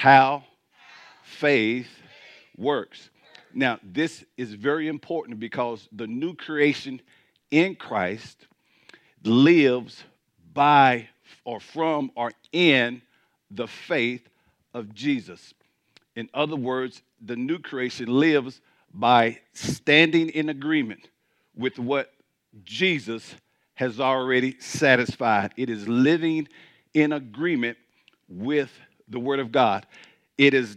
how faith works. Now, this is very important because the new creation in Christ lives by or from or in the faith of Jesus. In other words, the new creation lives by standing in agreement with what Jesus has already satisfied. It is living in agreement with the Word of God. It is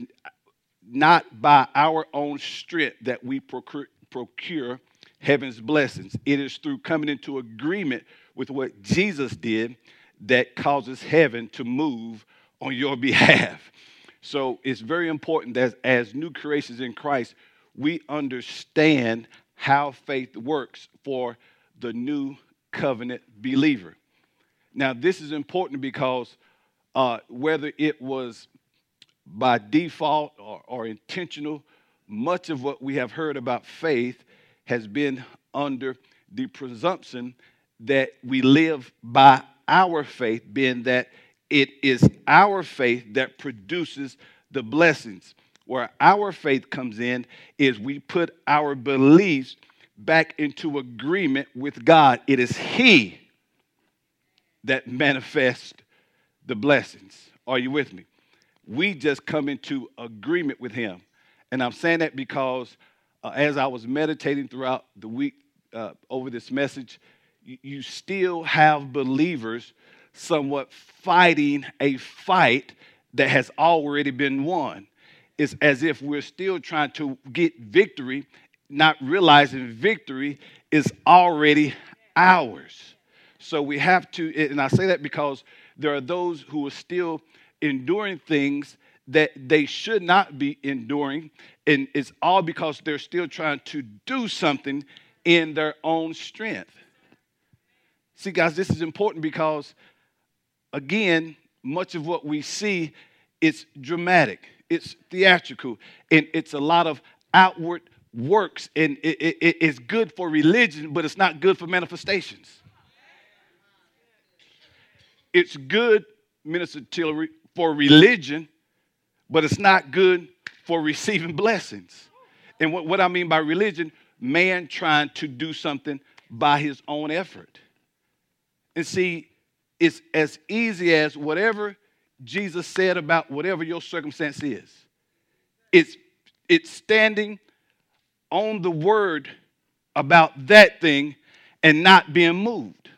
not by our own strength that we procure, procure heaven's blessings. It is through coming into agreement with what Jesus did that causes heaven to move on your behalf. So it's very important that as new creations in Christ, we understand how faith works for the new covenant believer. Now, this is important because uh, whether it was by default or, or intentional, much of what we have heard about faith has been under the presumption that we live by our faith, being that it is our faith that produces the blessings. Where our faith comes in is we put our beliefs back into agreement with God. It is He that manifests the blessings. Are you with me? We just come into agreement with Him. And I'm saying that because uh, as I was meditating throughout the week uh, over this message, you, you still have believers somewhat fighting a fight that has already been won. It's as if we're still trying to get victory, not realizing victory is already ours. So we have to, and I say that because there are those who are still enduring things that they should not be enduring. And it's all because they're still trying to do something in their own strength. See, guys, this is important because, again, much of what we see is dramatic, it's theatrical, and it's a lot of outward works. And it, it, it's good for religion, but it's not good for manifestations. It's good, Minister Tillery, for religion, but it's not good for receiving blessings. And what, what I mean by religion, man trying to do something by his own effort. And see, it's as easy as whatever Jesus said about whatever your circumstance is. It's, it's standing on the word about that thing and not being moved.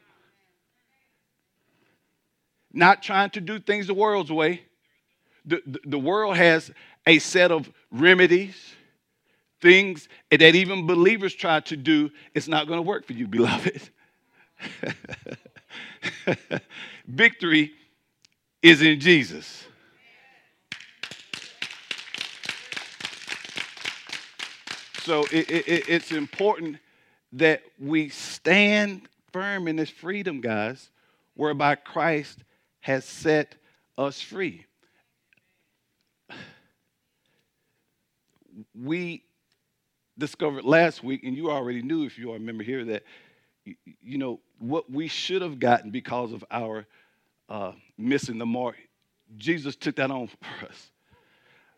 Not trying to do things the world's way, the, the, the world has a set of remedies, things that even believers try to do. It's not going to work for you, beloved. Victory is in Jesus. So it, it, it's important that we stand firm in this freedom, guys, whereby Christ has set us free. we discovered last week, and you already knew if you remember here, that you know what we should have gotten because of our uh, missing the mark. Jesus took that on for us.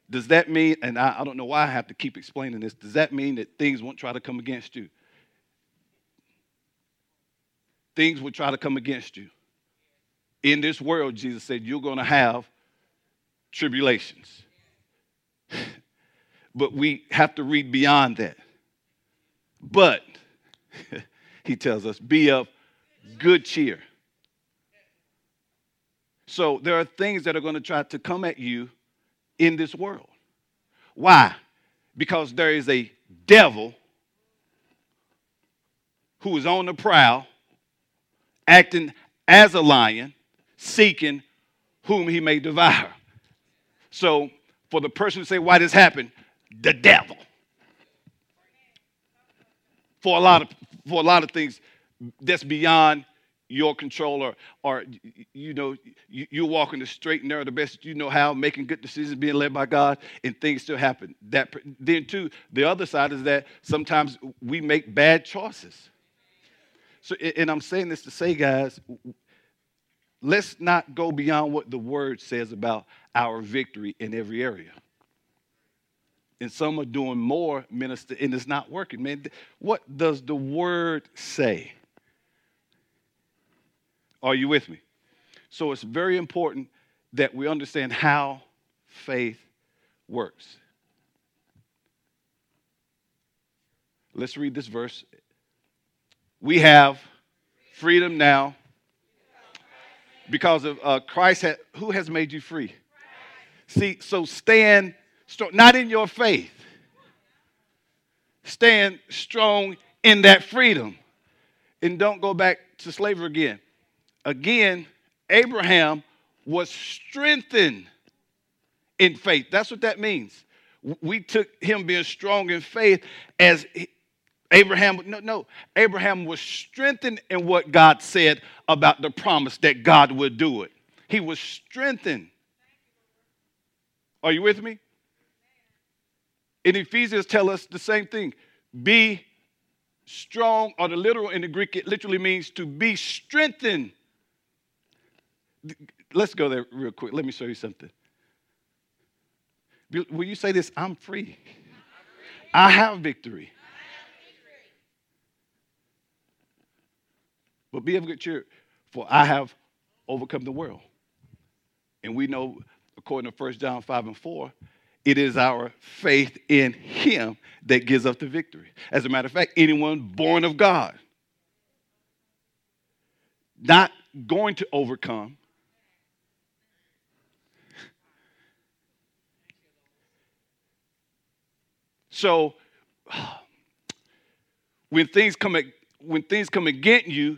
Does that mean, and I, I don't know why I have to keep explaining this, does that mean that things won't try to come against you? Things will try to come against you. In this world, Jesus said, you're going to have tribulations. but we have to read beyond that. But he tells us, be of good cheer. So there are things that are going to try to come at you in this world. Why? Because there is a devil who is on the prowl, acting as a lion, seeking whom he may devour. So, for the person to say, Why this happened? the devil. For a lot of for a lot of things that's beyond your control or, or you know you, you're walking the straight and narrow the best you know how making good decisions being led by god and things still happen that then too the other side is that sometimes we make bad choices so and i'm saying this to say guys let's not go beyond what the word says about our victory in every area. And some are doing more, minister, and it's not working. Man, what does the word say? Are you with me? So it's very important that we understand how faith works. Let's read this verse. We have freedom now because of uh, Christ. Ha- who has made you free? See, so stand strong, not in your faith. Stand strong in that freedom and don't go back to slavery again. Again, Abraham was strengthened in faith. That's what that means. We took him being strong in faith as Abraham, no, no. Abraham was strengthened in what God said about the promise that God would do it. He was strengthened. Are you with me? In Ephesians, tell us the same thing. Be strong, or the literal in the Greek, it literally means to be strengthened. Let's go there real quick. Let me show you something. Will you say this? I'm free. I have victory. But be of good cheer, for I have overcome the world. And we know, according to 1 John 5 and 4, it is our faith in Him that gives us the victory. As a matter of fact, anyone born of God, not going to overcome, So when things come when things come against you,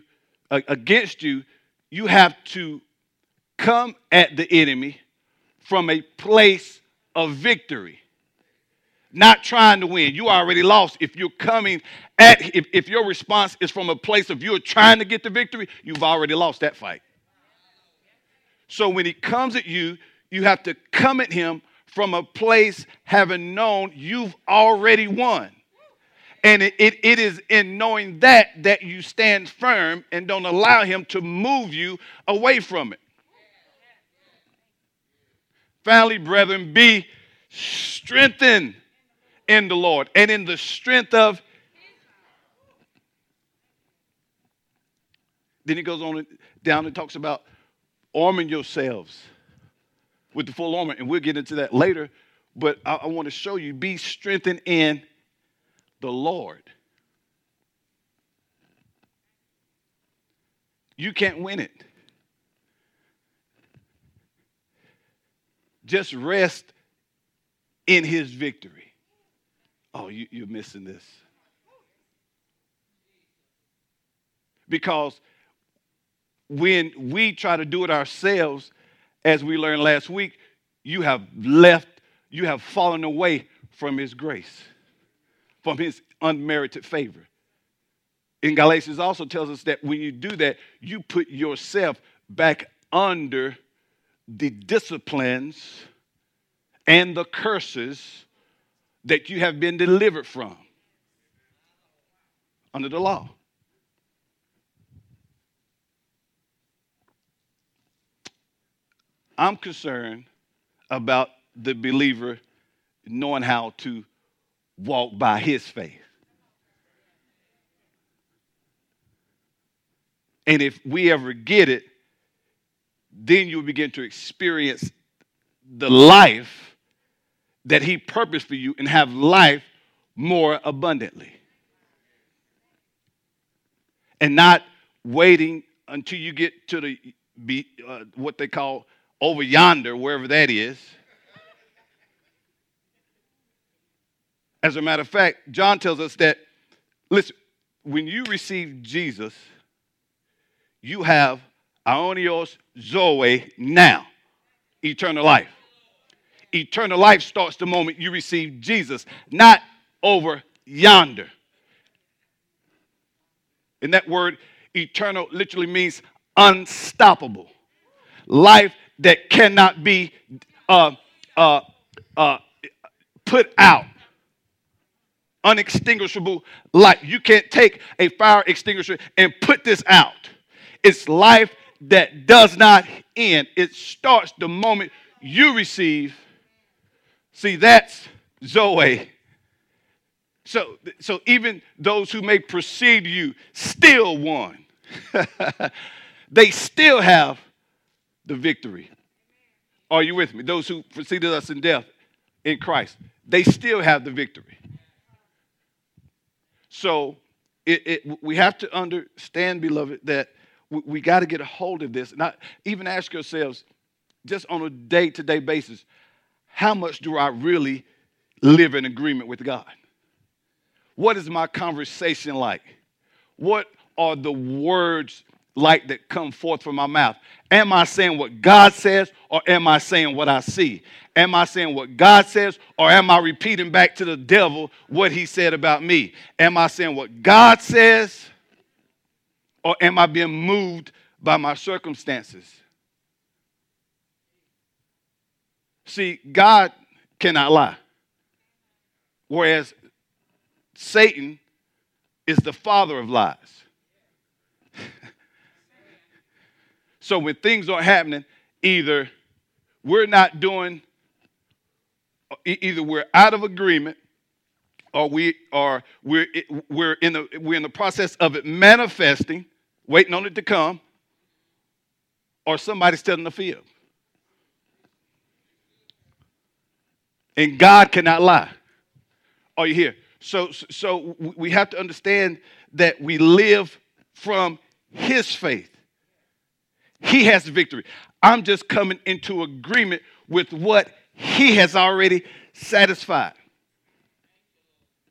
against you, you have to come at the enemy from a place of victory. Not trying to win. You already lost. If you're coming at, if, if your response is from a place of you're trying to get the victory, you've already lost that fight. So when he comes at you, you have to come at him from a place having known you've already won. And it, it, it is in knowing that that you stand firm and don't allow him to move you away from it. Finally, brethren, be strengthened in the Lord and in the strength of. Then he goes on down and talks about arming yourselves with the full armor, and we'll get into that later. But I, I want to show you be strengthened in the Lord. You can't win it. Just rest in his victory. Oh, you, you're missing this. Because when we try to do it ourselves, as we learned last week, you have left, you have fallen away from his grace from his unmerited favor. In Galatians also tells us that when you do that, you put yourself back under the disciplines and the curses that you have been delivered from under the law. I'm concerned about the believer knowing how to walk by his faith. And if we ever get it, then you'll begin to experience the life that he purposed for you and have life more abundantly. And not waiting until you get to the be, uh, what they call over yonder, wherever that is As a matter of fact, John tells us that, listen, when you receive Jesus, you have aionios zoe now, eternal life. Eternal life starts the moment you receive Jesus, not over yonder. And that word eternal literally means unstoppable. Life that cannot be uh, uh, uh, put out unextinguishable light. You can't take a fire extinguisher and put this out. It's life that does not end. It starts the moment you receive. See, that's Zoe. So, so even those who may precede you still won. they still have the victory. Are you with me? Those who preceded us in death in Christ, they still have the victory. So it, it, we have to understand, beloved, that we, we got to get a hold of this. Not even ask yourselves, just on a day to day basis, how much do I really live in agreement with God? What is my conversation like? What are the words like that come forth from my mouth? Am I saying what God says or am I saying what I see? Am I saying what God says or am I repeating back to the devil what he said about me? Am I saying what God says or am I being moved by my circumstances? See, God cannot lie. Whereas Satan is the father of lies. So when things aren't happening, either we're not doing, either we're out of agreement, or we are we're we're in the we're in the process of it manifesting, waiting on it to come, or somebody's still in the field. And God cannot lie. Are you here? So, so we have to understand that we live from His faith. He has the victory. I'm just coming into agreement with what He has already satisfied.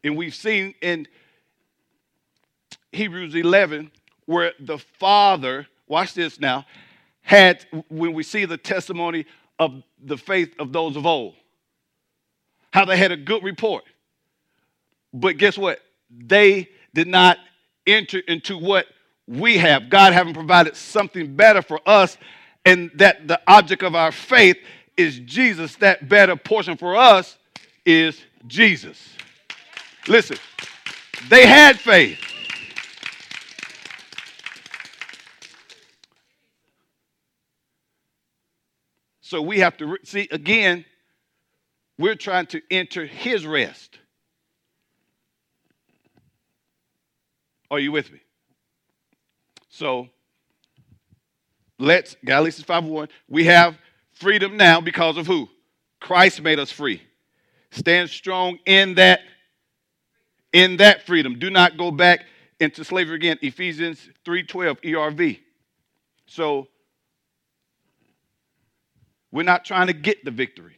And we've seen in Hebrews 11 where the Father, watch this now, had, when we see the testimony of the faith of those of old, how they had a good report. But guess what? They did not enter into what we have. God having provided something better for us, and that the object of our faith is Jesus. That better portion for us is Jesus. Listen, they had faith. So we have to see again, we're trying to enter his rest. Are you with me? So let's, Galatians 5 1, we have freedom now because of who? Christ made us free. Stand strong in that, in that freedom. Do not go back into slavery again. Ephesians 3:12 ERV. So we're not trying to get the victory.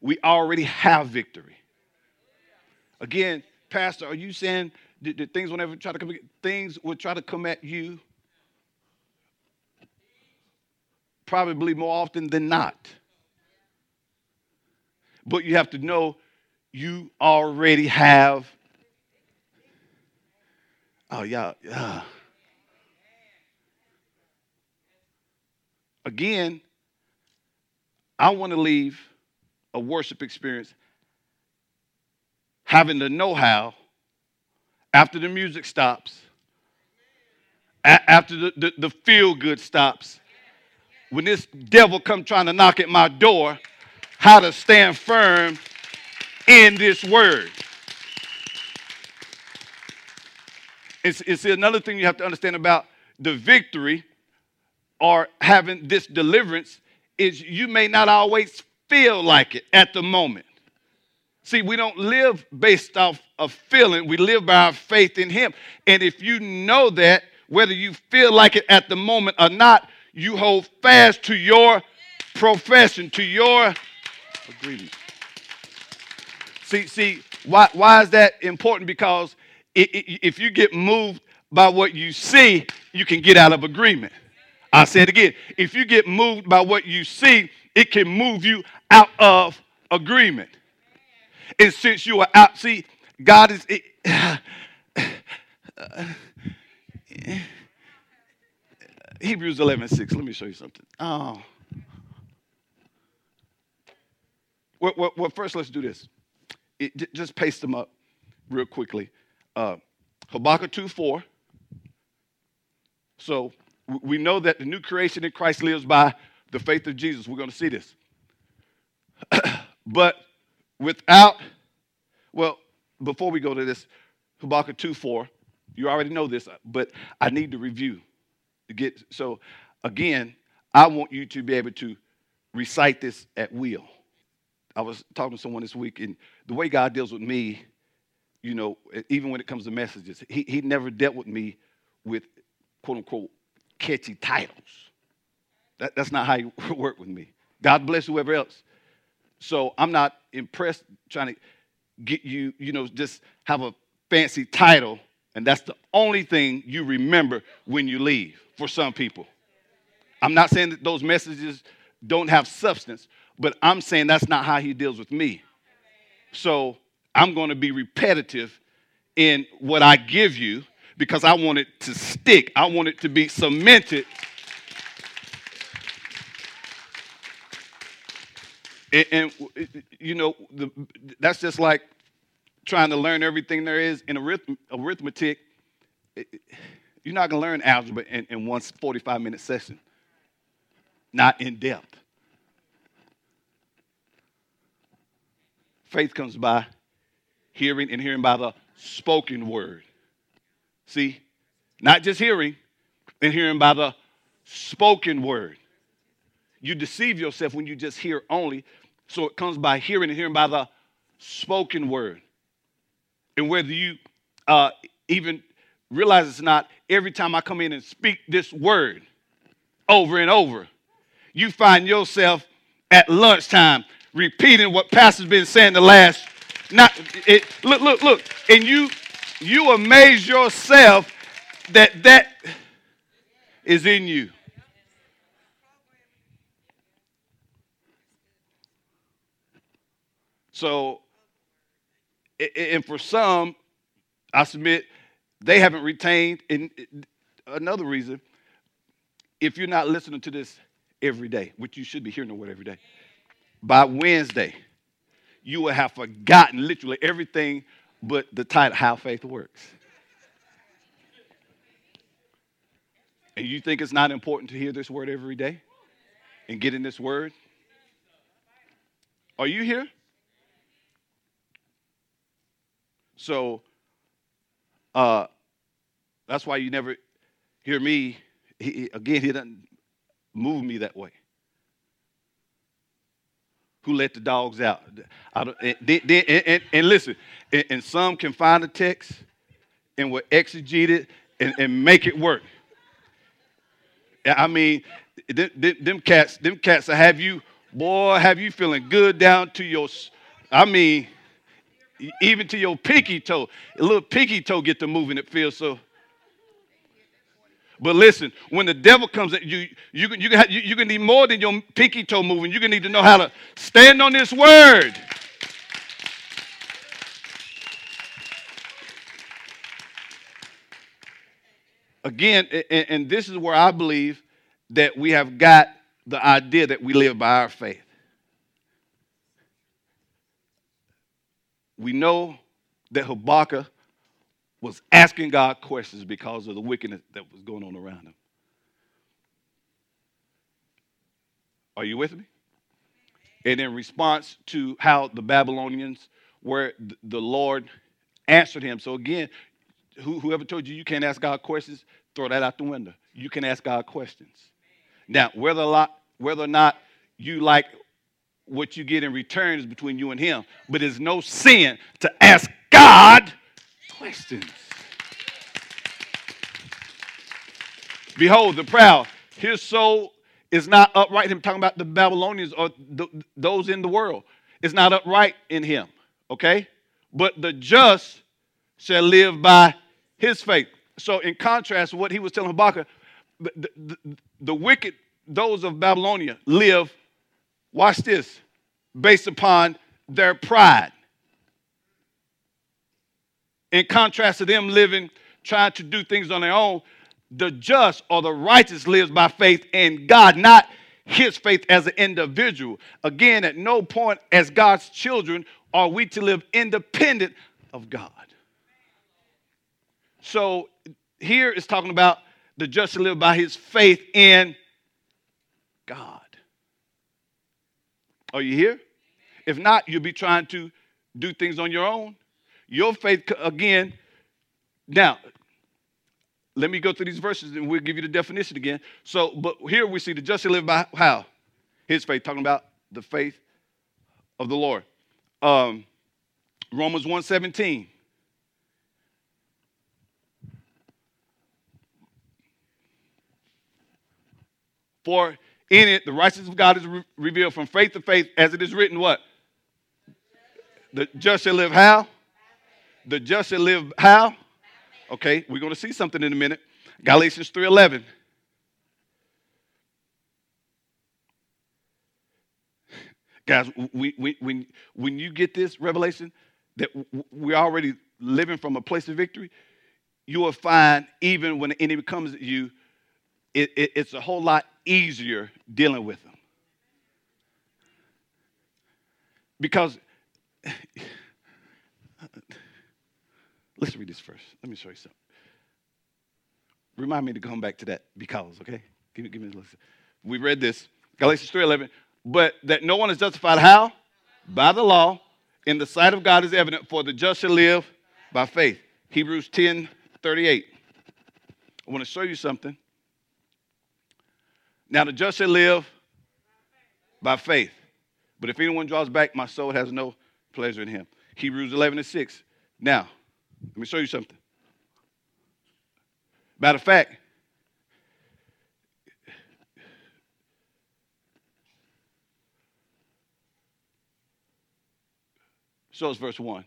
We already have victory. Again, Pastor, are you saying that, did things whenever try to come things will try to come at you probably more often than not. But you have to know you already have. Oh yeah yeah. Again i want to leave a worship experience having the know-how after the music stops, a- after the, the, the feel good stops, when this devil come trying to knock at my door, how to stand firm in this word. It's, it's another thing you have to understand about the victory or having this deliverance is you may not always feel like it at the moment. See, we don't live based off of feeling, we live by our faith in Him. And if you know that, whether you feel like it at the moment or not, you hold fast to your profession, to your agreement. See, see, why, why is that important? Because if you get moved by what you see, you can get out of agreement. I say it again. If you get moved by what you see, it can move you out of agreement. And since you are out, see, God is. It, uh, Hebrews 11 6. Let me show you something. Oh. Well, well, well first, let's do this. It, just paste them up real quickly. Uh, Habakkuk 2 4. So we know that the new creation in Christ lives by the faith of Jesus. We're going to see this. but without, well, before we go to this, Habakkuk 2 4, you already know this, but I need to review get. So, again, I want you to be able to recite this at will. I was talking to someone this week, and the way God deals with me, you know, even when it comes to messages, he, he never dealt with me with quote unquote catchy titles. That, that's not how he worked with me. God bless whoever else. So I'm not impressed trying to get you, you know, just have a fancy title, and that's the only thing you remember when you leave for some people. I'm not saying that those messages don't have substance, but I'm saying that's not how he deals with me. So I'm going to be repetitive in what I give you because I want it to stick. I want it to be cemented. And, and you know, the, that's just like trying to learn everything there is in arithmetic. You're not going to learn algebra in, in one 45 minute session, not in depth. Faith comes by hearing and hearing by the spoken word. See, not just hearing and hearing by the spoken word. You deceive yourself when you just hear only. So it comes by hearing and hearing by the spoken word. And whether you uh, even realize it's not, every time I come in and speak this word over and over, you find yourself at lunchtime repeating what pastor's been saying the last not it, look look look and you you amaze yourself that that is in you. So and for some i submit they haven't retained and uh, another reason if you're not listening to this every day which you should be hearing the word every day by Wednesday, you will have forgotten literally everything but the title, How Faith Works. And you think it's not important to hear this word every day and get in this word? Are you here? So, uh, that's why you never hear me. He, again, he doesn't move me that way who let the dogs out. and, and, and, listen, and, and, some can find a text and will exegete it and, and make it work. I mean, them, them, cats, them cats have you, boy, have you feeling good down to your, I mean, even to your pinky toe. A little pinky toe get to moving, it feels so. But listen, when the devil comes at you, you can, you can, have, you, you can need more than your pinky toe moving. You can need to know how to stand on this word. Again, and, and this is where I believe that we have got the idea that we live by our faith. We know that Habakkuk was asking God questions because of the wickedness that was going on around him. Are you with me? And in response to how the Babylonians were, the Lord answered him. So again, whoever told you you can't ask God questions, throw that out the window. You can ask God questions. Now, whether or not, whether or not you like what you get in return is between you and him, but it's no sin to ask God questions. Behold, the proud, his soul is not upright. Him talking about the Babylonians or the, those in the world. It's not upright in him, okay? But the just shall live by his faith. So, in contrast, to what he was telling Habakkuk, the, the, the wicked, those of Babylonia, live, watch this, based upon their pride in contrast to them living, trying to do things on their own, the just or the righteous lives by faith in God, not his faith as an individual. Again, at no point as God's children are we to live independent of God. So here is talking about the just shall live by his faith in God. Are you here? If not, you'll be trying to do things on your own. Your faith, again, now, let me go through these verses and we'll give you the definition again. So, but here we see the just live by how? His faith, talking about the faith of the Lord. Um, Romans 1:17. For in it the righteousness of God is re- revealed from faith to faith, as it is written, what? The just shall live how? The just shall live how? Okay, we're going to see something in a minute. Galatians 3:11. Guys, we, we, when, when you get this revelation that we're already living from a place of victory, you will find even when the enemy comes at you, it, it, it's a whole lot easier dealing with them. Because, let's read this first. Let me show you something. Remind me to come back to that because, okay? Give me, give me a listen. We read this, Galatians 3.11. But that no one is justified how? By the law. In the sight of God is evident, for the just shall live by faith. Hebrews 10 38. I want to show you something. Now the just shall live by faith. But if anyone draws back, my soul has no pleasure in him. Hebrews 11 and 6. Now, let me show you something. Matter of fact, show us verse 1.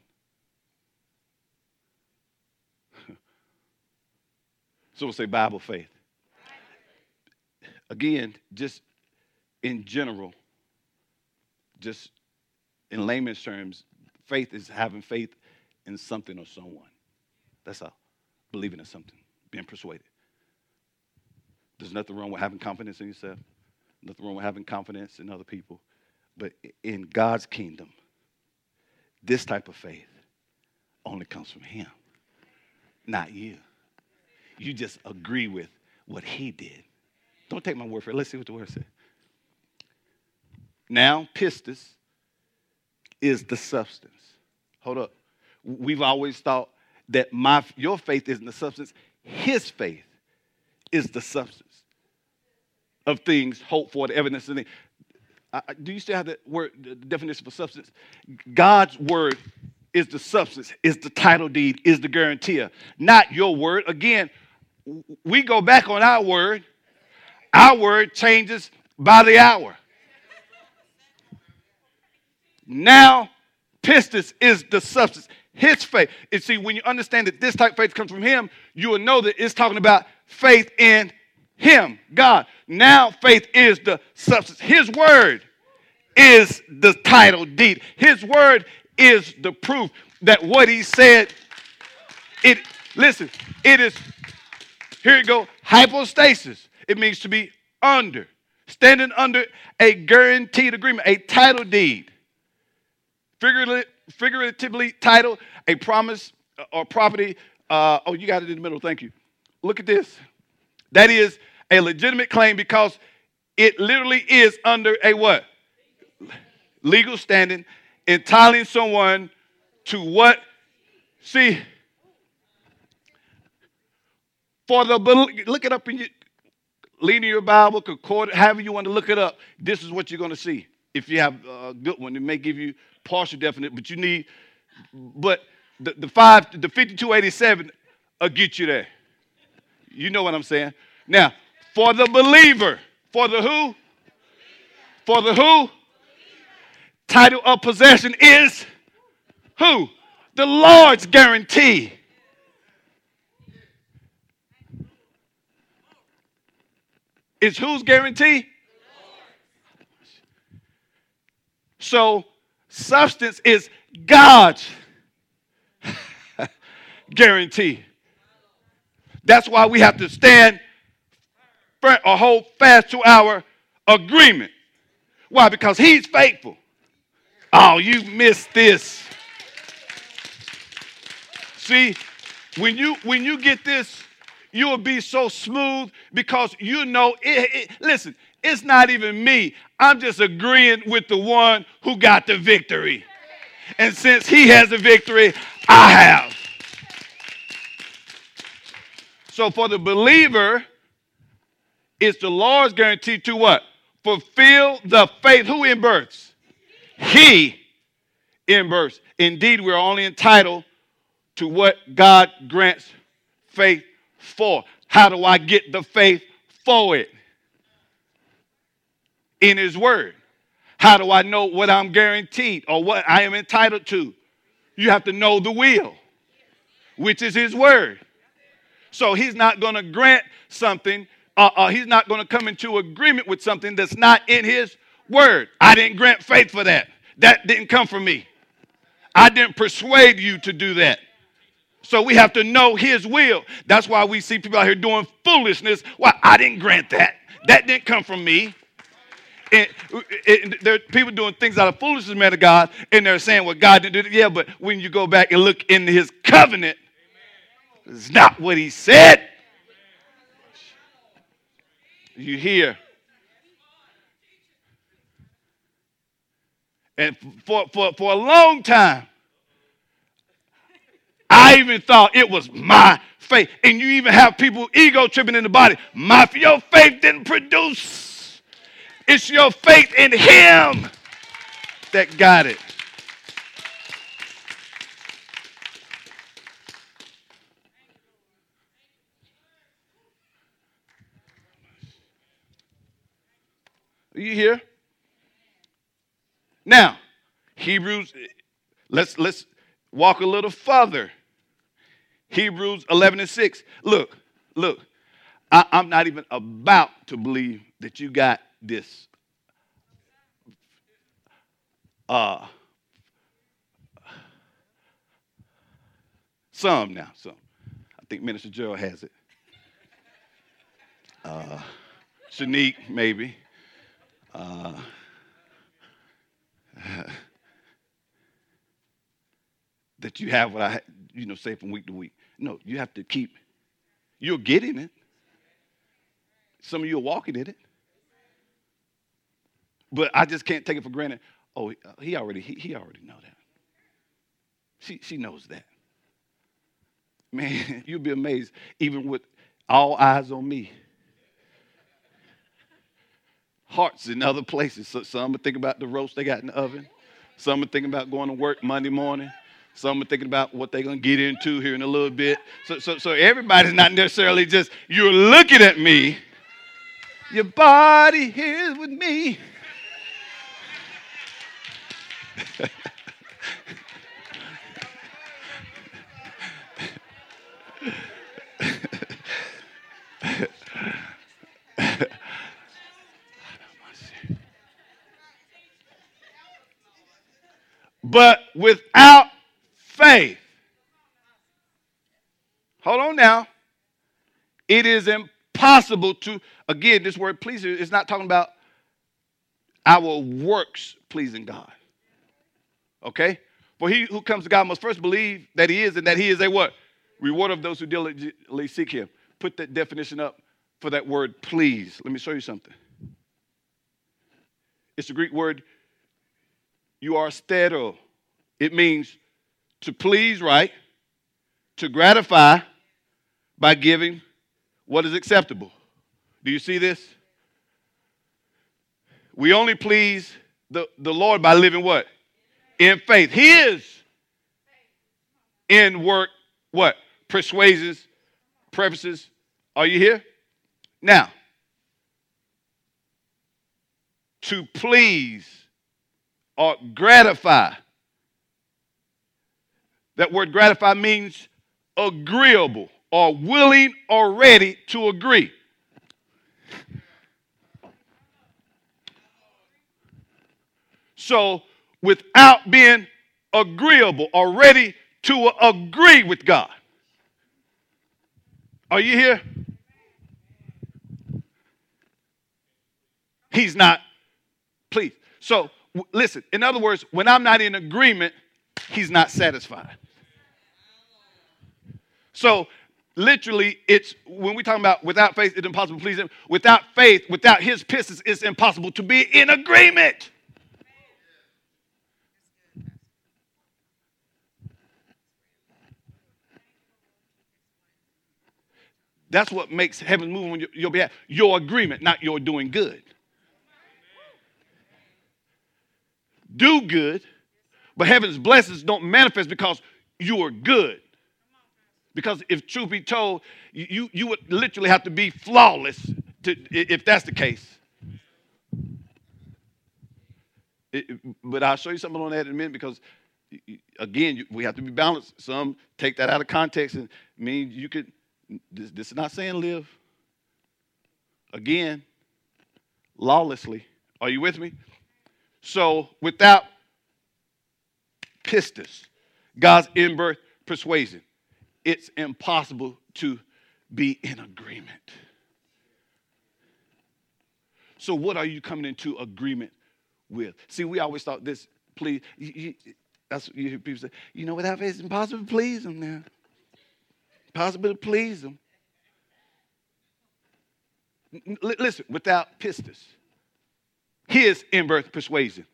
so we'll say Bible faith again, just in general, just in layman's terms, faith is having faith in something or someone. That's all. Believing in something, being persuaded. There's nothing wrong with having confidence in yourself, nothing wrong with having confidence in other people. But in God's kingdom, this type of faith only comes from Him, not you. You just agree with what He did. Don't take my word for it. Let's see what the word says. Now, pistis is the substance. Hold up. We've always thought that my your faith isn't the substance. His faith is the substance of things hoped for, the evidence of things. Uh, do you still have the word the definition for substance? God's word is the substance, is the title deed, is the guarantee, not your word. Again, we go back on our word our word changes by the hour. Now, pistis is the substance. His faith. And see, when you understand that this type of faith comes from him, you will know that it's talking about faith in him, God. Now, faith is the substance. His word is the title deed. His word is the proof that what he said, it, listen, it is, here you go, hypostasis. It means to be under, standing under a guaranteed agreement, a title deed. Figuratively, figuratively title, a promise uh, or property. Uh, oh, you got it in the middle. Thank you. Look at this. That is a legitimate claim because it literally is under a what? Legal standing, entitling someone to what? See, for the look it up in your lean your Bible, concord, however you want to look it up, this is what you're going to see. If you have a good one, it may give you partial definite, but you need, but the, the five, the 5287 will get you there. You know what I'm saying? Now, for the believer, for the who? For the who? Title of possession is who? The Lord's guarantee. Is whose guarantee? So, substance is God's guarantee. That's why we have to stand or hold fast to our agreement. Why? Because He's faithful. Oh, you missed this. See, when you when you get this, you will be so smooth because you know it, it, listen it's not even me. I'm just agreeing with the one who got the victory. And since he has the victory i have. So for the believer it's the lord's guarantee to what? Fulfill the faith. Who in births? He in births. Indeed we're only entitled to what god grants faith for. How do I get the faith for it? In His Word. How do I know what I'm guaranteed or what I am entitled to? You have to know the will, which is His Word. So He's not going to grant something, uh, uh, He's not going to come into agreement with something that's not in His Word. I didn't grant faith for that. That didn't come from me. I didn't persuade you to do that. So we have to know his will. That's why we see people out here doing foolishness. Why I didn't grant that. That didn't come from me. And, and there are people doing things out of foolishness, man of God, and they're saying, well, God didn't do. Yeah, but when you go back and look in his covenant, it's not what he said. You hear? And for, for, for a long time, I even thought it was my faith. And you even have people ego tripping in the body. My your faith didn't produce. It's your faith in him that got it. Are you here? Now, Hebrews, let's let's walk a little further. Hebrews 11 and 6. Look, look, I, I'm not even about to believe that you got this. Uh, some now, some. I think Minister Gerald has it. Uh, Shanique, maybe. Uh, that you have what I, you know, say from week to week. No, you have to keep, you're getting it. Some of you are walking in it. But I just can't take it for granted. Oh, he uh, already, he, he already know that. She, she knows that. Man, you'll be amazed, even with all eyes on me. Hearts in other places. So some are thinking about the roast they got in the oven. Some are thinking about going to work Monday morning. Some are thinking about what they're going to get into here in a little bit. So, so, so everybody's not necessarily just, you're looking at me. Your body here with me. but without faith. Hold on now. It is impossible to, again, this word please is not talking about our works pleasing God. Okay? For he who comes to God must first believe that he is and that he is a what? Reward of those who diligently seek him. Put that definition up for that word please. Let me show you something. It's the Greek word you are euaresteo. It means to please, right? To gratify by giving what is acceptable. Do you see this? We only please the, the Lord by living what? In faith. His in work, what? Persuasions, prefaces. Are you here? Now, to please or gratify that word gratify means agreeable or willing or ready to agree. So, without being agreeable or ready to agree with God. Are you here? He's not pleased. So, w- listen, in other words, when I'm not in agreement, he's not satisfied. So literally, it's when we talk about without faith, it's impossible to please him. Without faith, without his pistis, it's impossible to be in agreement. That's what makes heaven move on your, your behalf. Your agreement, not your doing good. Do good, but heaven's blessings don't manifest because you are good. Because if truth be told, you, you would literally have to be flawless to, if that's the case. It, but I'll show you something on that in a minute because, again, we have to be balanced. Some take that out of context and mean you could, this, this is not saying live. Again, lawlessly. Are you with me? So without pistis, God's in birth persuasion, it's impossible to be in agreement. So, what are you coming into agreement with? See, we always thought this, please, you, you, that's what you hear people say, you know, without faith, it's impossible to please them now. Impossible to please them. listen, without pistis, his in birth persuasion,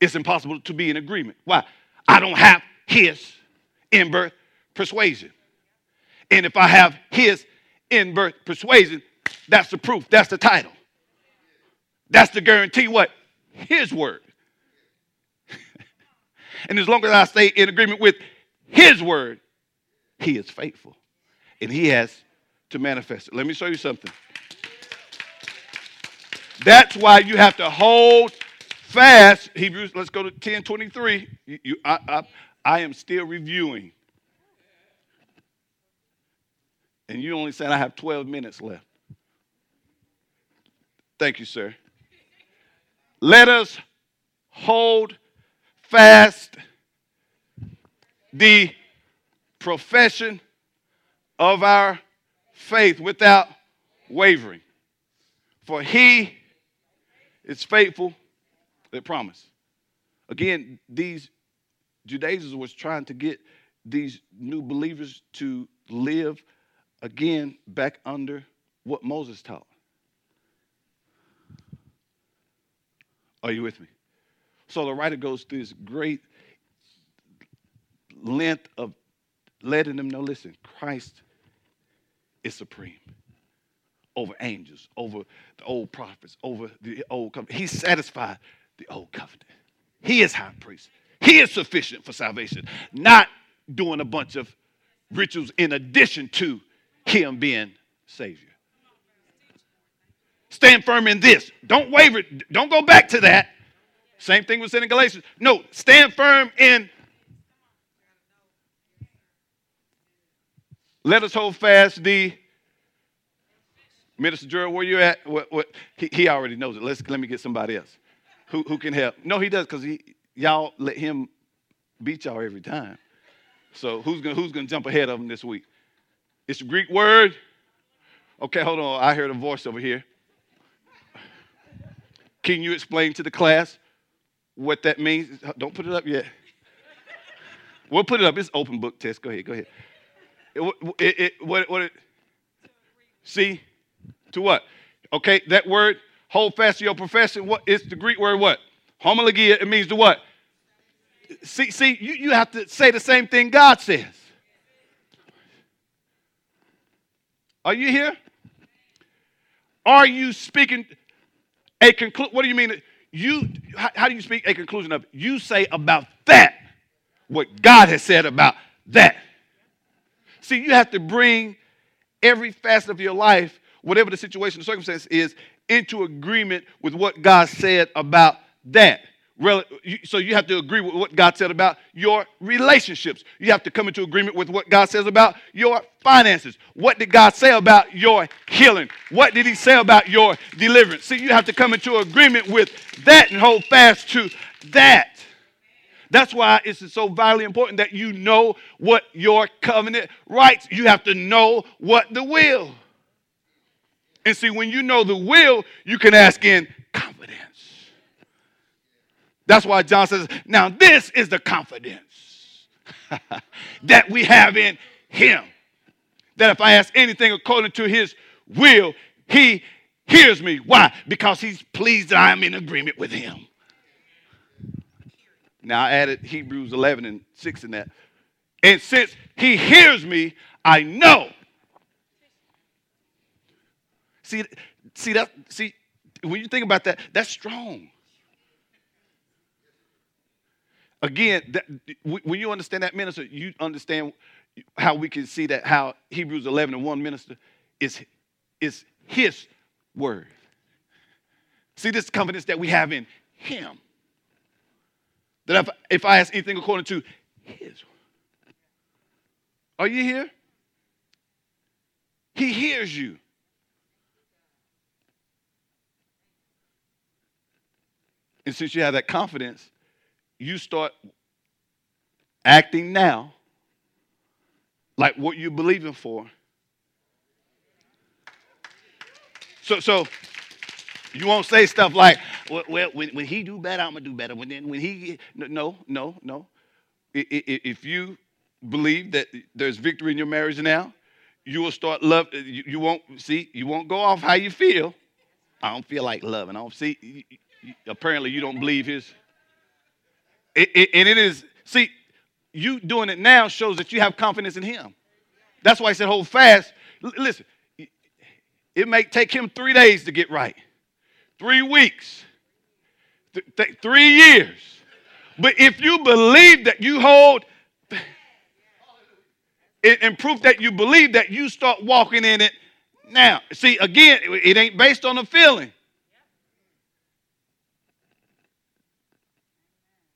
it's impossible to be in agreement. Why? I don't have his in birth persuasion. And if I have his in birth persuasion, that's the proof, that's the title. That's the guarantee what? His word. and as long as I stay in agreement with his word, he is faithful. And he has to manifest it. Let me show you something. That's why you have to hold fast. Hebrews, let's go to 1023. You, you, I, I, I am still reviewing And you only said I have 12 minutes left. Thank you, sir. Let us hold fast the profession of our faith without wavering. For he is faithful that promise. Again, these Judaizers was trying to get these new believers to live again back under what Moses taught. Are you with me? So the writer goes through this great length of letting them know listen, Christ is supreme over angels, over the old prophets, over the old covenant. He's satisfied the old covenant. He is high priest. He is sufficient for salvation, not doing a bunch of rituals in addition to him being Savior. Stand firm in this. Don't waver. Don't go back to that. Same thing was said in Galatians. No, stand firm in. Let us hold fast the. Minister Gerald, where you at? What, what, he, he already knows it. Let's, let me get somebody else who, who can help. No, he does because he, y'all let him beat y'all every time. So who's gonna, who's gonna jump ahead of him this week? It's a Greek word. Okay, hold on. I heard a voice over here. Can you explain to the class what that means? Don't put it up yet. We'll put it up. It's open book test. Go ahead. Go ahead. It, it, it, what, what it, see? To what? Okay, that word, hold fast to your profession. What is the Greek word what? Homologia, it means to what? See, see, you, you have to say the same thing God says. Are you here? Are you speaking a conclusion? What do you mean? You how, how do you speak a conclusion of? You say about that what God has said about that. See, you have to bring every facet of your life, whatever the situation, the circumstance is, into agreement with what God said about that so you have to agree with what God said about your relationships. You have to come into agreement with what God says about your finances. What did God say about your healing? What did He say about your deliverance? See, you have to come into agreement with that and hold fast to that. That's why it's so vitally important that you know what your covenant rights. You have to know what the will. And see, when you know the will, you can ask in confidence. That's why John says, now this is the confidence that we have in him. that if I ask anything according to his will, he hears me. Why? Because he's pleased that I am in agreement with him. Now I added Hebrews 11 and 6 in that. And since he hears me, I know. See, see that see when you think about that, that's strong. Again, that, when you understand that minister, you understand how we can see that how Hebrews 11 and 1 minister is, is his word. See this confidence that we have in him. That if, if I ask anything according to his are you here? He hears you. And since you have that confidence, you start acting now like what you're believing for. So, so you won't say stuff like, well, when, when he do better, I'm gonna do better. When then when he no, no, no. If you believe that there's victory in your marriage now, you will start love. You won't see. You won't go off how you feel. I don't feel like loving. I don't see. Apparently, you don't believe his. It, it, and it is. See, you doing it now shows that you have confidence in him. That's why I said hold fast. L- listen, it may take him three days to get right, three weeks, th- th- three years. But if you believe that you hold and proof that you believe that you start walking in it now. See, again, it ain't based on a feeling.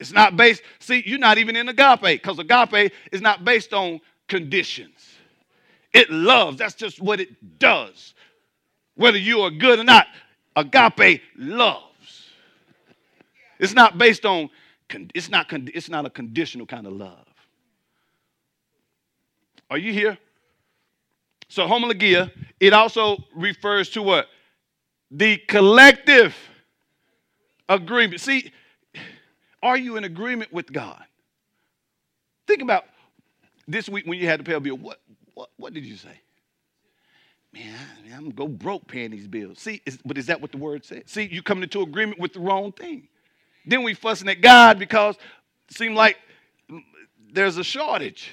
It's not based, see, you're not even in agape because agape is not based on conditions. It loves, that's just what it does. Whether you are good or not, agape loves. It's not based on, it's not, it's not a conditional kind of love. Are you here? So homologia, it also refers to what? The collective agreement. See, are you in agreement with God? Think about this week when you had to pay a bill. What, what, what did you say? Man, I, am go broke paying these bills. See, is, but is that what the word said? See, you coming into agreement with the wrong thing. Then we fussing at God because it seemed like there's a shortage.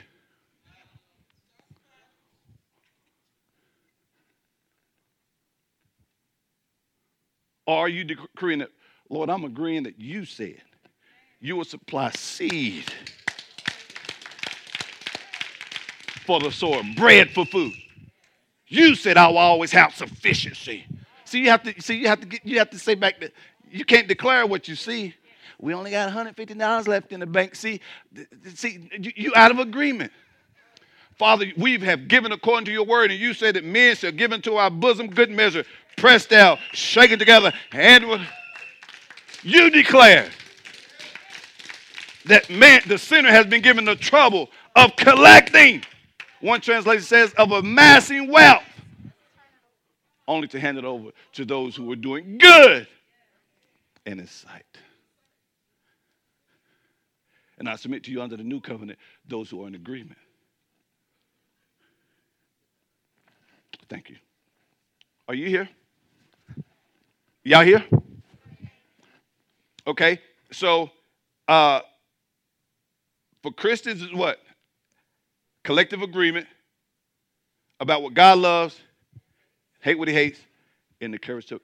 Or are you decreeing that, Lord, I'm agreeing that you said you will supply seed for the soil, bread for food. You said I will always have sufficiency. See, you have to see, you have to get, you have to say back that you can't declare what you see. We only got $150 left in the bank. See, see, you, you out of agreement. Father, we have given according to your word, and you said that men shall give into our bosom good measure, pressed out, shaken together, and you declare that man, the sinner has been given the trouble of collecting. One translation says of amassing wealth, only to hand it over to those who are doing good in his sight. And I submit to you under the new covenant, those who are in agreement. Thank you. Are you here? Y'all here? Okay, so uh, for Christians is what? Collective agreement about what God loves, hate what he hates, and the courage to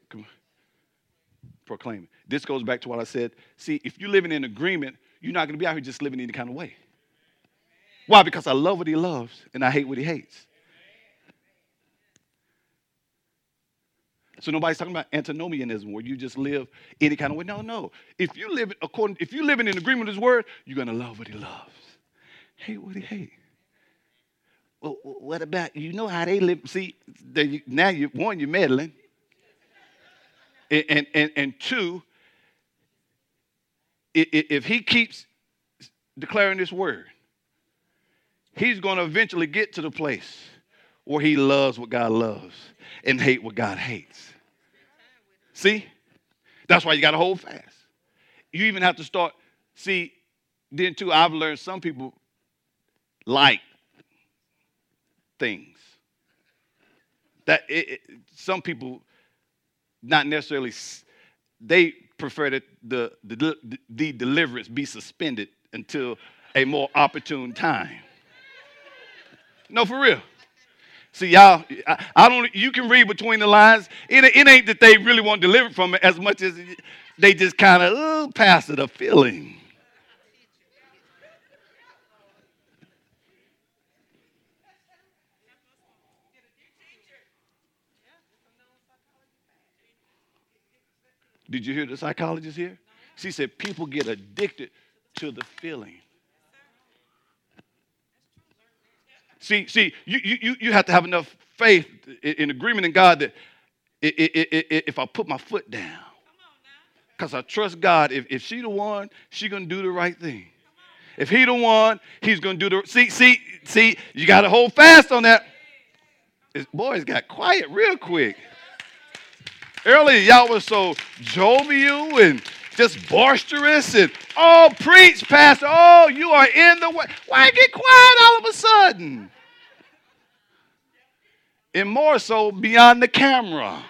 proclaim it. This goes back to what I said. See, if you're living in agreement, you're not going to be out here just living any kind of way. Why? Because I love what he loves and I hate what he hates. So nobody's talking about antinomianism where you just live any kind of way. No, no. If you live according, if you live in agreement with his word, you're gonna love what he loves. Hate what he hates. Well, what about you know how they live? See, they, now you one, you're meddling. And, and, and, and two, if he keeps declaring this word, he's going to eventually get to the place where he loves what God loves and hate what God hates. See? That's why you got to hold fast. You even have to start, see, then too, I've learned some people like things. That it, it, some people, not necessarily, they prefer that the, the, the deliverance be suspended until a more opportune time. No, for real. See, y'all, I, I, don't, you can read between the lines. It, it ain't that they really want delivered from it as much as they just kind of, oh, pass it a feeling. Did you hear the psychologist here? She said people get addicted to the feeling. See, see, you, you, you have to have enough faith in agreement in God that if I put my foot down, because I trust God, if, if she the one, she gonna do the right thing. If he the one, he's gonna do the see, see, see, you gotta hold fast on that. This boys got quiet real quick. Earlier, y'all was so jovial and just boisterous and oh, preach, pastor. Oh, you are in the way. Why get quiet all of a sudden? And more so beyond the camera.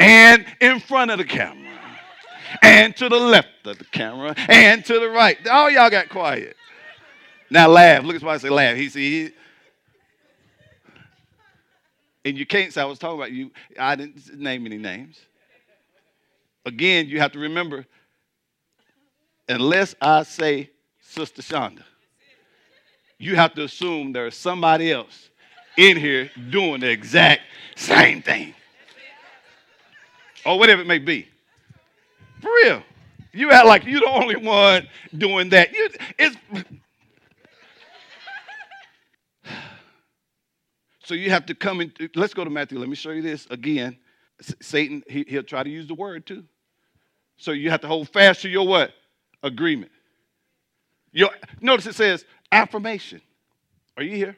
and in front of the camera and to the left of the camera and to the right. All y'all got quiet. Now laugh. Look at somebody say laugh. He see. He, and you can't say I was talking about you. I didn't name any names. Again, you have to remember, unless I say Sister Shonda, you have to assume there's somebody else in here doing the exact same thing. Or whatever it may be. For real. You act like you're the only one doing that. You, it's, so you have to come in. Let's go to Matthew. Let me show you this again. Satan, he, he'll try to use the word too. So you have to hold fast to your what? Agreement. Your, notice it says affirmation. Are you here?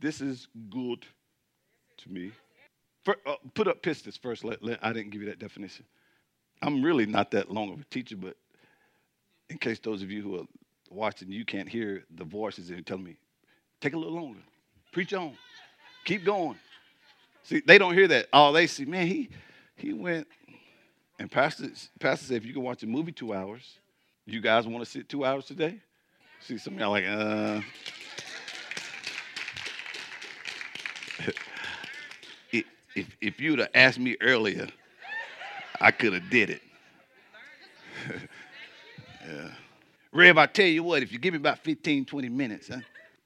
This is good to me. For, uh, put up pistis first. Let, let, I didn't give you that definition. I'm really not that long of a teacher, but in case those of you who are watching, you can't hear the voices and telling me, take a little longer, preach on, keep going. See, they don't hear that. All they see, man, he he went and pastor pastor said if you can watch a movie two hours, you guys want to sit two hours today? See, some of y'all like, uh. if if you'd have asked me earlier I could have did it. yeah. Rev, I tell you what, if you give me about 15, 20 minutes, huh?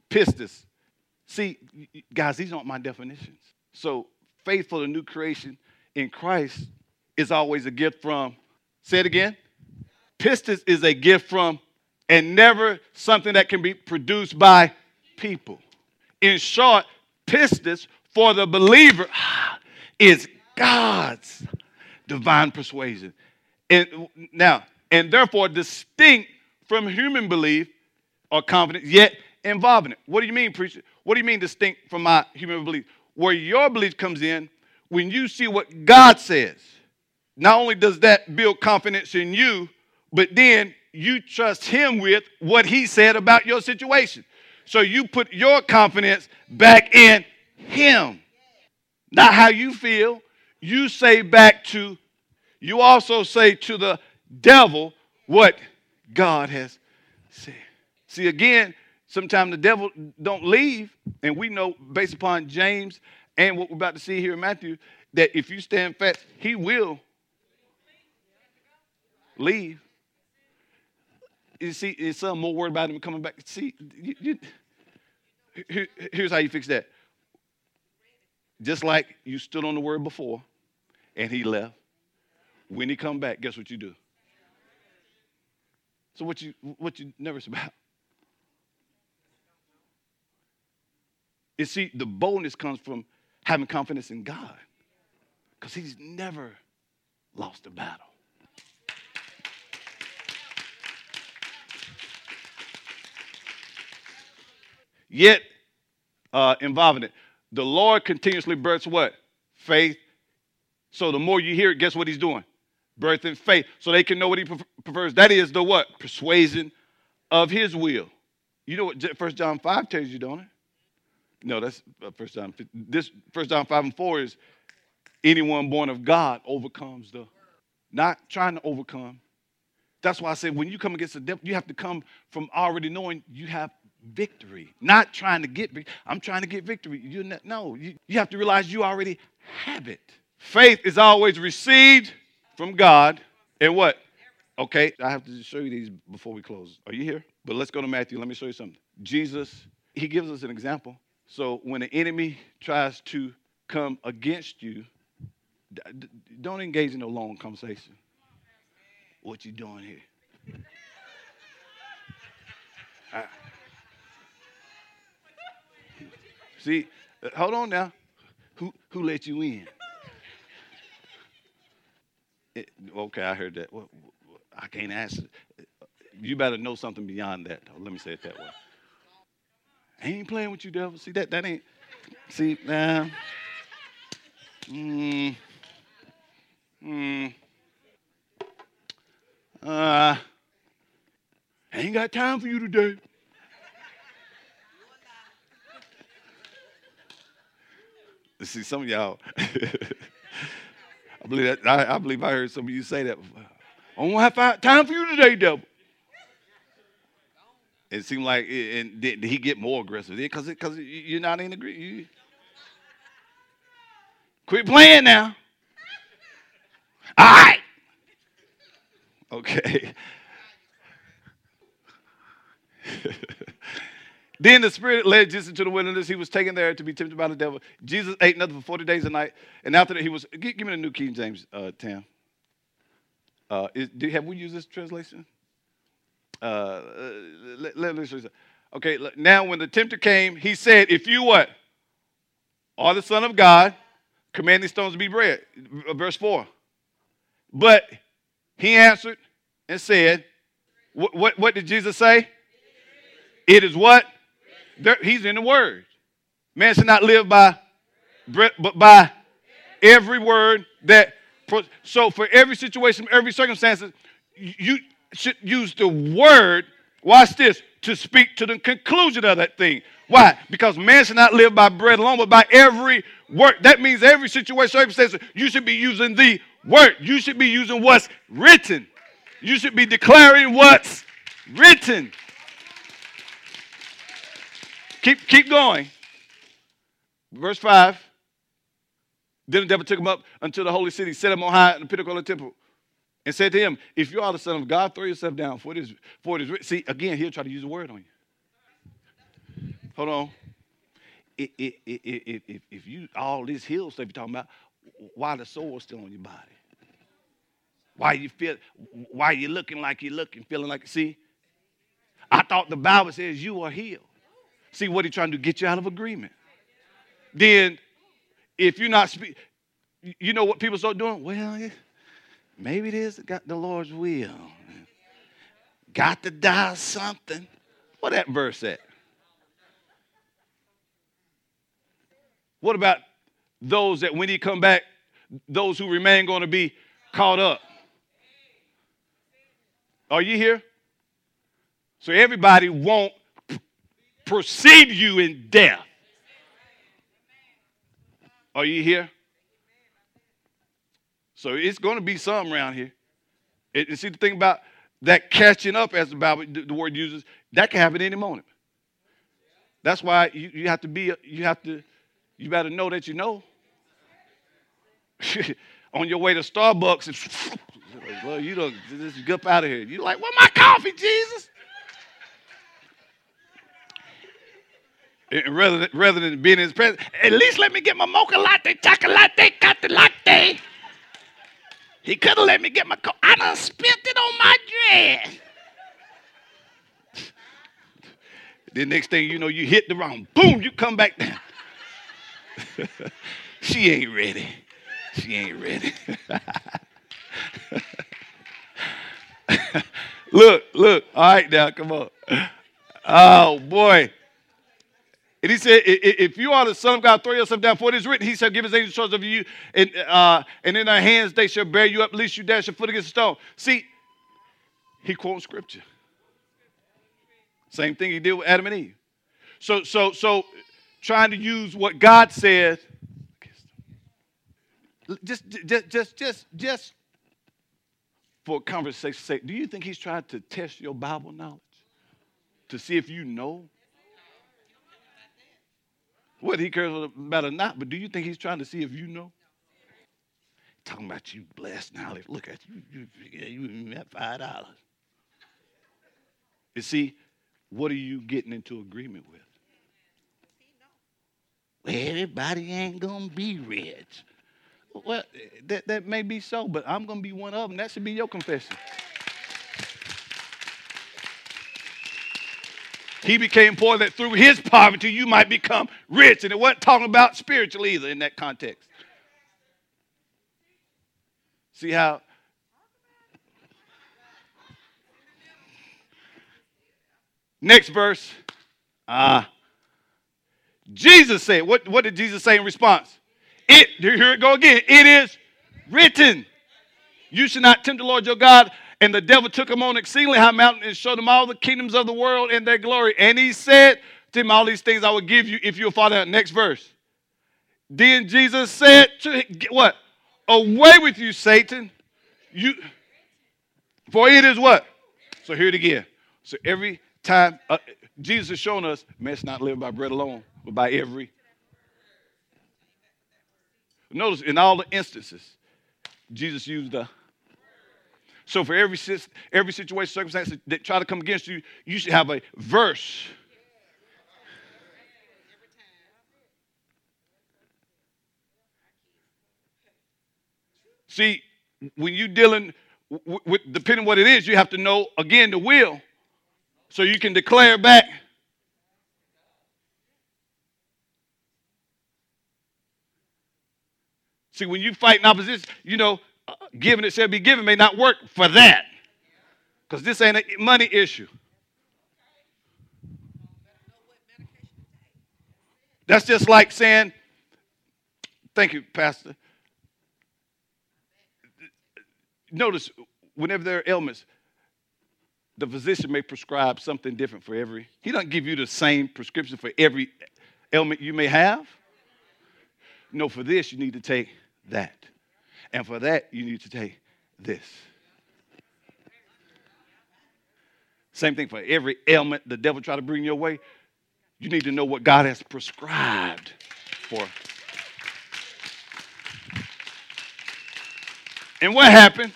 pistis. See, guys, these aren't my definitions. So, faithful to new creation in Christ is always a gift from, say it again. Pistis is a gift from, and never something that can be produced by people. In short, pistis for the believer is God's divine persuasion. And now, and therefore distinct from human belief or confidence, yet involving it. What do you mean, preacher? What do you mean distinct from my human belief? Where your belief comes in when you see what God says. Not only does that build confidence in you, but then you trust Him with what He said about your situation. So you put your confidence back in Him, not how you feel, you say back to, you also say to the devil what God has said. See, again, sometimes the devil don't leave, and we know based upon James and what we're about to see here in Matthew, that if you stand fast, he will leave. You see, it's some more worried about him coming back. See, you, you, here, here's how you fix that. Just like you stood on the word before and he left. When he come back, guess what you do? So what you what you nervous about? You see, the boldness comes from having confidence in God. Because he's never lost a battle. Yet, uh, involving it, the Lord continuously births what? Faith. So the more you hear it, guess what he's doing? birth in faith, so they can know what he prefers. That is the what? Persuasion of his will. You know what First John 5 tells you, don't it? No, that's uh, First John. This First John 5 and 4 is anyone born of God overcomes the, not trying to overcome. That's why I said when you come against the devil, you have to come from already knowing you have victory, not trying to get. I'm trying to get victory. You no, you, you have to realize you already have it. Faith is always received from God, and what? Okay, I have to show you these before we close. Are you here? But let's go to Matthew. Let me show you something. Jesus, he gives us an example. So when the enemy tries to come against you, don't engage in a long conversation. What you doing here? I, see, uh, hold on now. Who who let you in? It, okay, I heard that. Well, I can't answer. You better know something beyond that. Let me say it that way. I ain't playing with you, devil. See that? That ain't. See now. Hmm. Hmm. Uh. I ain't got time for you today. See, some of y'all. I believe that. I, I, believe I heard some of you say that. I don't have time for you today, devil. It seemed like, and did, did he get more aggressive? Because because you're not in agreement. Quit playing now. All right. Okay. then the Spirit led Jesus into the wilderness. He was taken there to be tempted by the devil. Jesus ate nothing for 40 days and night. And after that, he was. Give, give me the New King James, uh, Tam. Uh, is, do, have we used this translation? Uh, let, let, let, okay, now when the tempter came, he said, If you what? Are the Son of God, command these stones to be bread. Verse 4. But he answered and said, What, what, what did Jesus say? It is what? There, he's in the Word. Man should not live by bread, but by every word that. So for every situation, every circumstance, you should use the word, watch this, to speak to the conclusion of that thing. Why? Because man should not live by bread alone, but by every word. That means every situation, circumstance, you should be using the word. You should be using what's written. You should be declaring what's written. Keep, keep going. Verse 5. Then the devil took him up unto the holy city, set him on high in the pinnacle of the temple and said to him, If you are the Son of God, throw yourself down, for it is, for it is. See, again, he'll try to use a word on you. Hold on. If, if, if, if you, all this hill stuff you're talking about, why the sword still on your body? Why you feel, why you looking like you're looking, feeling like, see? I thought the Bible says you are healed. See what he's trying to get you out of agreement. Then, if you're not speak, you know what people start doing? Well, Maybe it is got the Lord's will. Got to die something. What that verse at? What about those that when he come back, those who remain going to be caught up? Are you here? So everybody won't precede you in death. Are you here? So it's going to be some around here. And see the thing about that catching up, as the Bible, the word uses, that can happen any moment. That's why you, you have to be, you have to, you better know that you know. On your way to Starbucks, and well, you don't just get out of here. You're like, "Where my coffee, Jesus?" And rather rather than being in his presence, at least let me get my mocha latte, chocolate, got the latte. He could have let me get my coat. I done spent it on my dress. the next thing you know, you hit the wrong. Boom, you come back down. she ain't ready. She ain't ready. look, look. All right, now, come on. Oh, boy. And he said, if you are the Son of God, throw yourself down, for it is written, he shall give his angels charge of you, and, uh, and in their hands they shall bear you up, lest you dash your foot against a stone. See, he quotes scripture. Same thing he did with Adam and Eve. So, so, so trying to use what God said, just, just, just, just, just for conversation's sake, do you think he's trying to test your Bible knowledge? To see if you know whether he cares about or not, but do you think he's trying to see if you know? Talking about you blessed now. Look at you. You, you, you five dollars. You see, what are you getting into agreement with? Everybody ain't gonna be rich. Well, that, that may be so, but I'm gonna be one of them. That should be your confession. He became poor that through his poverty you might become rich. And it wasn't talking about spiritual either in that context. See how Next verse. Ah. Uh, Jesus said, what, what did Jesus say in response? It, here it go again. It is written. You should not tempt the Lord your God. And the devil took him on exceedingly high mountain and showed him all the kingdoms of the world and their glory. And he said to him, All these things I will give you if you'll follow that. Next verse. Then Jesus said to him, What? Away with you, Satan. You for it is what? So here it again. So every time uh, Jesus is showing us, man, not living by bread alone, but by every. Notice in all the instances, Jesus used the so for every, every situation, circumstance that try to come against you, you should have a verse. See, when you're dealing with, depending what it is, you have to know again the will, so you can declare back. See, when you fight in opposition, you know given it shall be given may not work for that. Because this ain't a money issue. That's just like saying, thank you, Pastor. Notice, whenever there are ailments, the physician may prescribe something different for every. He doesn't give you the same prescription for every ailment you may have. No, for this, you need to take that. And for that, you need to take this. Same thing for every ailment the devil try to bring your way. You need to know what God has prescribed for. And what happened?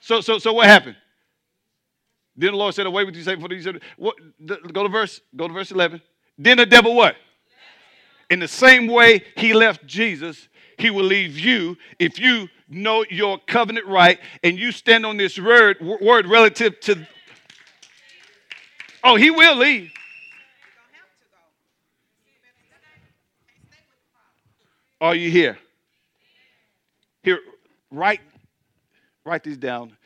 So, so, so what happened? Then the Lord said, "Away with you, Satan." For these, what? Go to verse. Go to verse eleven. Then the devil what? In the same way he left Jesus, he will leave you if you know your covenant right and you stand on this word, word relative to. Oh, he will leave. Are you here? Here, write, write these down.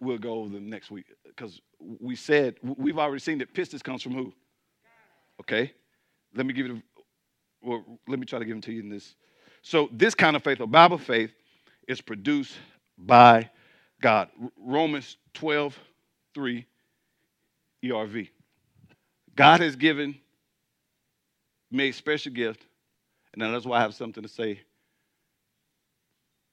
We'll go over them next week because we said we've already seen that pistis comes from who? Okay, let me give you. Well, let me try to give them to you in this so, this kind of faith, or Bible faith, is produced by God. Romans 12, 3, ERV. God has given me a special gift, and that's why I have something to say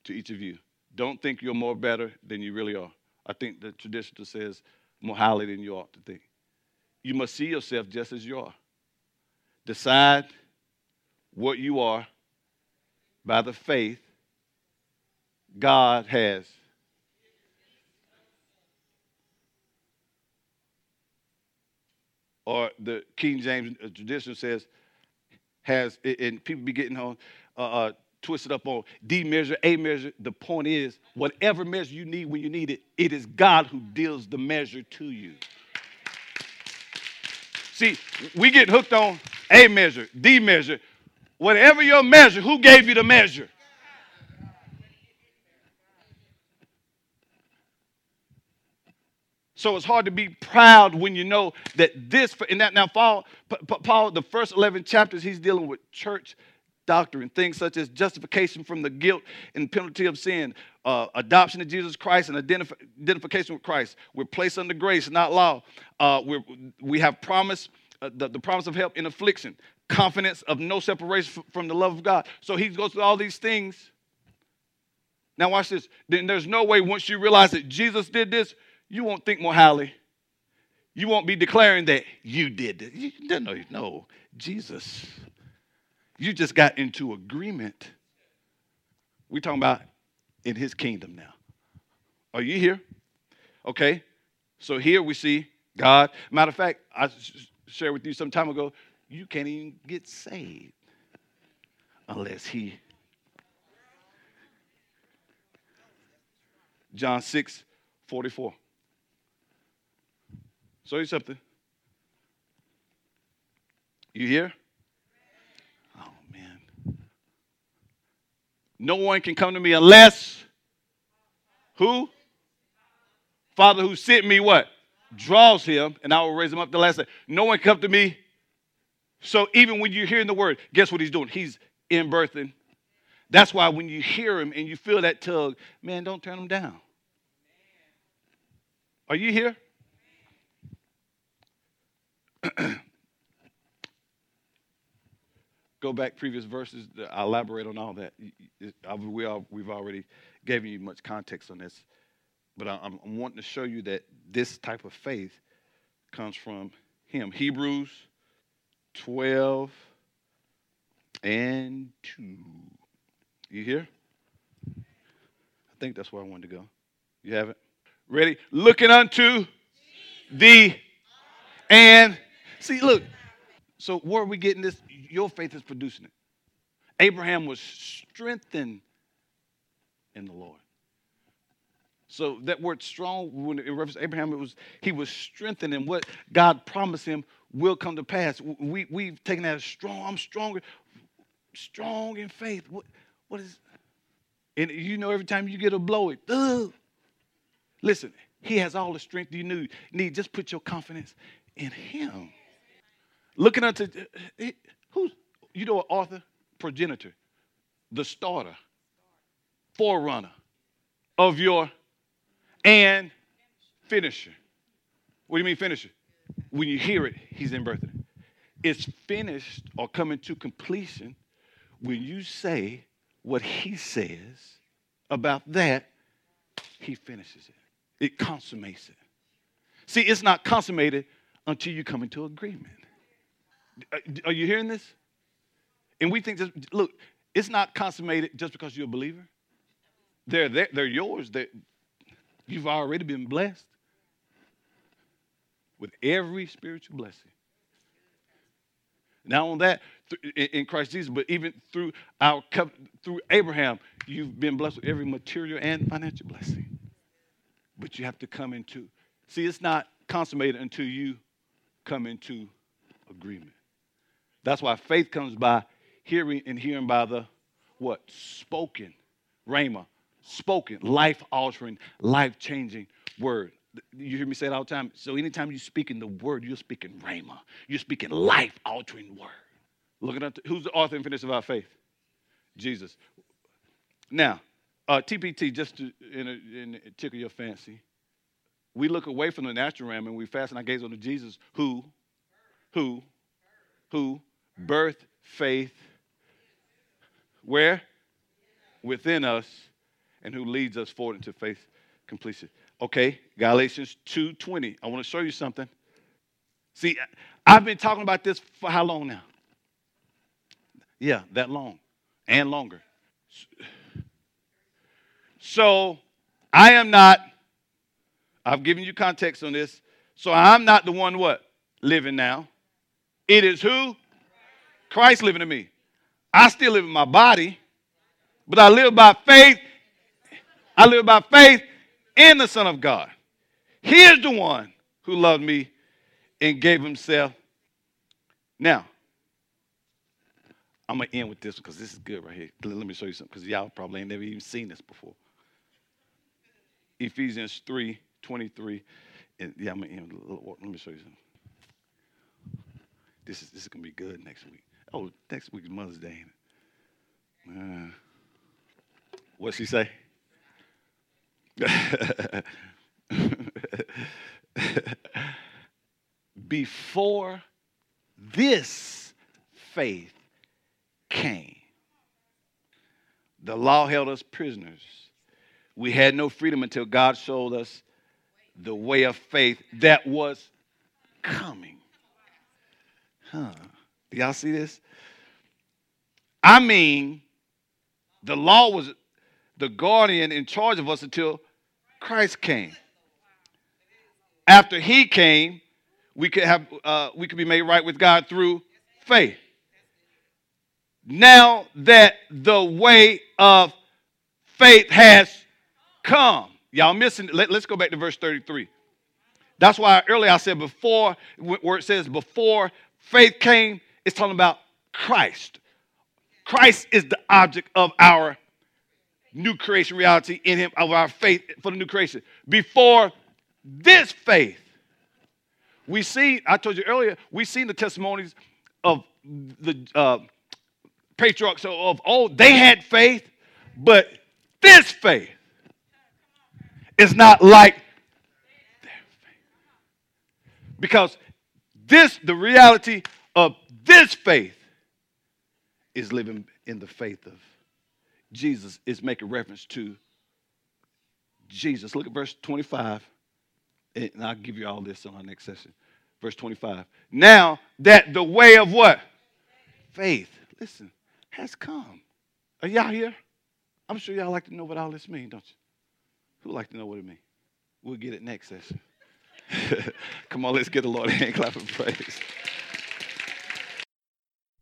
to each of you. Don't think you're more better than you really are. I think the tradition says more highly than you ought to think. You must see yourself just as you are. Decide what you are by the faith God has. Or the King James tradition says, has, and people be getting on, uh, uh, twisted up on D measure, A measure. The point is, whatever measure you need when you need it, it is God who deals the measure to you. See, we get hooked on A measure, D measure, Whatever your measure, who gave you the measure? So it's hard to be proud when you know that this, and that now Paul, Paul, the first 11 chapters, he's dealing with church doctrine, things such as justification from the guilt and penalty of sin, uh, adoption of Jesus Christ, and identif- identification with Christ. We're placed under grace, not law. Uh, we we have promise, uh, the, the promise of help in affliction, confidence of no separation from the love of God. So he goes through all these things. Now, watch this. Then there's no way once you realize that Jesus did this, you won't think more highly. You won't be declaring that you did it. You don't know, no, Jesus. You just got into agreement. We're talking about in his kingdom now. Are you here? Okay. So here we see God. Matter of fact, I shared with you some time ago, you can't even get saved unless he. John 6, 44. Show you something. You here? Oh, man. No one can come to me unless who? Father who sent me what? Draws him, and I will raise him up the last day. No one come to me. So even when you're hearing the word, guess what he's doing? He's in birthing. That's why when you hear him and you feel that tug, man, don't turn him down. Are you here? Go back previous verses. I elaborate on all that. We all, we've already given you much context on this, but I'm, I'm wanting to show you that this type of faith comes from Him. Hebrews 12 and 2. You hear? I think that's where I wanted to go. You have it? Ready? Looking unto the and See, look. So where are we getting this? Your faith is producing it. Abraham was strengthened in the Lord. So that word strong, when it reference to Abraham, it was he was strengthened in what God promised him will come to pass. We we've taken that as strong. I'm stronger, strong in faith. What what is? And you know, every time you get a blow, it. Ugh. Listen, he has all the strength you. Need just put your confidence in him. Looking unto eh, eh, who's you know author, progenitor, the starter, forerunner of your and finisher. What do you mean finisher? When you hear it, he's in birth. It's finished or coming to completion when you say what he says about that, he finishes it. It consummates it. See, it's not consummated until you come into agreement. Uh, are you hearing this? And we think, just, look, it's not consummated just because you're a believer. They're, they're, they're yours. They're, you've already been blessed with every spiritual blessing. Not on that, in Christ Jesus, but even through our through Abraham, you've been blessed with every material and financial blessing. But you have to come into. See, it's not consummated until you come into agreement. That's why faith comes by hearing and hearing by the what? Spoken. Rhema. Spoken. Life altering, life changing word. You hear me say it all the time. So anytime you're speaking the word, you're speaking Rhema. You're speaking life altering word. Looking at who's the author and finisher of our faith? Jesus. Now, uh, TPT, just to in a, in a tickle your fancy, we look away from the natural realm and we fasten our gaze on Jesus, who, who, who birth faith where? Within us, and who leads us forward into faith completion. Okay, Galatians 2:20. I want to show you something. See, I've been talking about this for how long now? Yeah, that long and longer. So I am not, I've given you context on this. So I'm not the one what? Living now. It is who? Christ living in me. I still live in my body, but I live by faith. I live by faith in the Son of God. He is the one who loved me and gave himself. Now, I'm going to end with this because this is good right here. Let me show you something because y'all probably ain't never even seen this before. Ephesians 3 23 And yeah, I mean, let me show you something. This is this is gonna be good next week. Oh, next week is Mother's Day. Uh, what she say? Before this faith came, the law held us prisoners. We had no freedom until God showed us the way of faith that was coming. Huh. Do y'all see this? I mean, the law was the guardian in charge of us until Christ came. After he came, we could have uh, we could be made right with God through faith. Now that the way of faith has come. Y'all missing Let, us go back to verse 33. That's why earlier I said before, where it says before faith came, it's talking about Christ. Christ is the object of our new creation reality in Him, of our faith for the new creation. Before this faith, we see, I told you earlier, we seen the testimonies of the uh, patriarchs of old. They had faith, but this faith is not like their faith. Because this, the reality of this faith, is living in the faith of Jesus, is making reference to Jesus. Look at verse 25. And I'll give you all this on our next session. Verse 25. Now that the way of what? Faith, listen, has come. Are y'all here? I'm sure y'all like to know what all this means, don't you? Who like to know what it means? We'll get it next session. Come on, let's get the Lord a hand clap of praise.